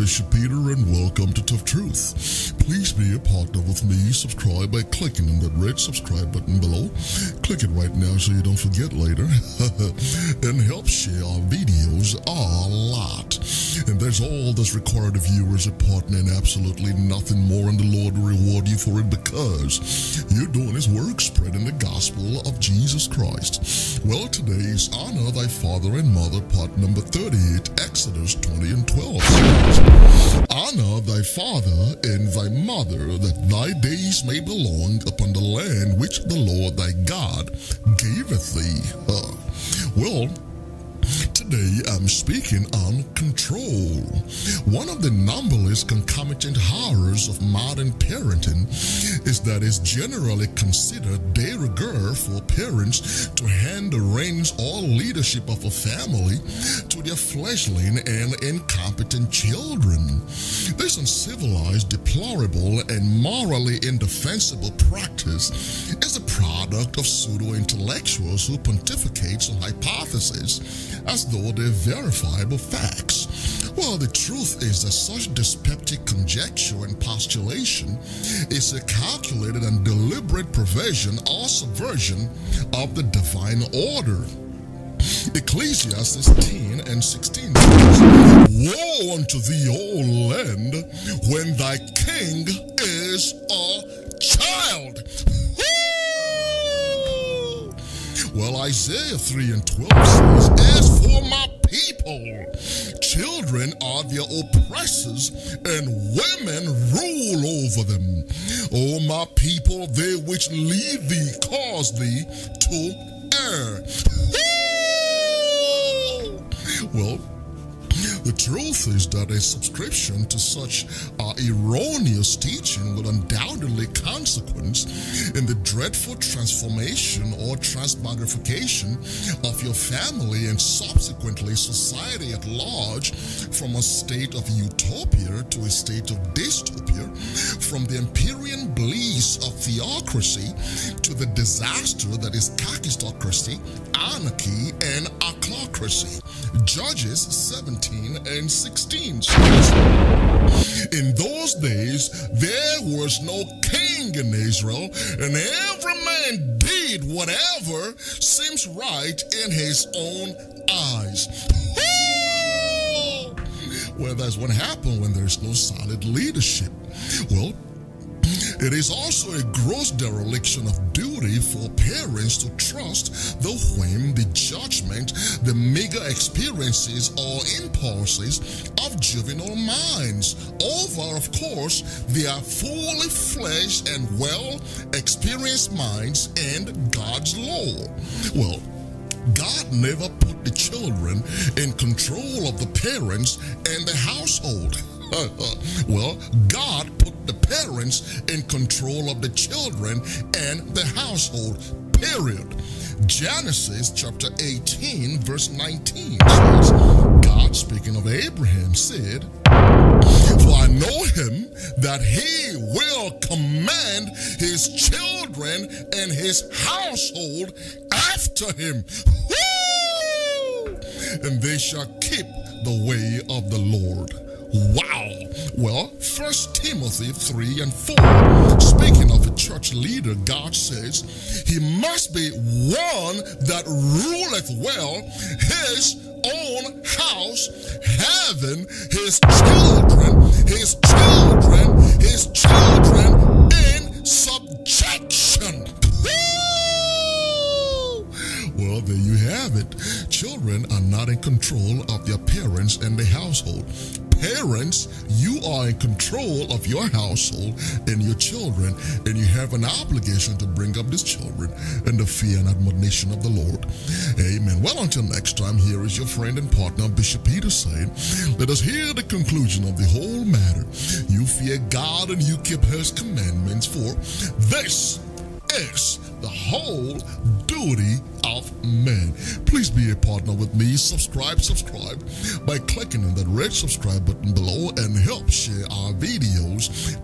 Bishop Peter, and welcome to Tough Truth. Please be a partner with me. Subscribe by clicking on that red subscribe button below. Click it right now so you don't forget later. and help share our videos a lot. And there's all that's required of you as a partner and absolutely nothing more, and the Lord will reward you for it because you're doing His work spreading the gospel of Jesus Christ. Well, today is Honor Thy Father and Mother, part number 38, Exodus 20 and 12 says, Honor thy father and thy mother, that thy days may be long upon the land which the Lord thy God giveth thee. Uh, well, Today I'm speaking on control. One of the numberless concomitant horrors of modern parenting is that it's generally considered de rigueur for parents to hand the reins or leadership of a family to their fleshling and incompetent children. This uncivilized, deplorable, and morally indefensible practice is a product of pseudo intellectuals who pontificate on hypotheses as though they're verifiable facts. Well, the truth is that such dyspeptic conjecture and postulation is a calculated and deliberate perversion or subversion of the divine order. Ecclesiastes 10 and 16 says, Woe unto thee, O land, when thy king is a child. Well, Isaiah 3 and 12 says, As for my people, children are their oppressors, and women rule over them. O my people, they which lead thee cause thee to err. well, the truth is that a subscription to such uh, erroneous teaching will undoubtedly consequence in the dreadful transformation or transmogrification of your family and subsequently society at large from a state of utopia to a state of dystopia, from the Empyrean bliss of theocracy to the disaster that is kakistocracy, anarchy, and ochlocracy. Judges 17 and 16 says, In those days there was no king in Israel, and every man did whatever seems right in his own eyes. Well, that's what happened when there's no solid leadership. Well, it is also a gross dereliction of duty for parents to trust the whim, the judgment, the meager experiences or impulses of juvenile minds over, of course, their fully fleshed and well experienced minds and God's law. Well, God never put the children in control of the parents and the household. well, God put the parents in control of the children and the household, period. Genesis chapter 18, verse 19 says, God speaking of Abraham said, For I know him that he will command his children and his household after him. Woo! And they shall keep the way of the Lord. Wow. Well, First Timothy 3 and 4. Speaking of a church leader, God says, He must be one that ruleth well his own house, having his children, his children, his children in subjection. Well, there you have it. Children are not in control of their parents and the household parents, you are in control of your household and your children, and you have an obligation to bring up these children in the fear and admonition of the Lord. Amen. Well, until next time, here is your friend and partner, Bishop Peter, saying, Let us hear the conclusion of the whole matter. You fear God and you keep his commandments, for this is the whole duty of man. Please be a partner with me. Subscribe, subscribe by clicking on that red subscribe button below and help share our videos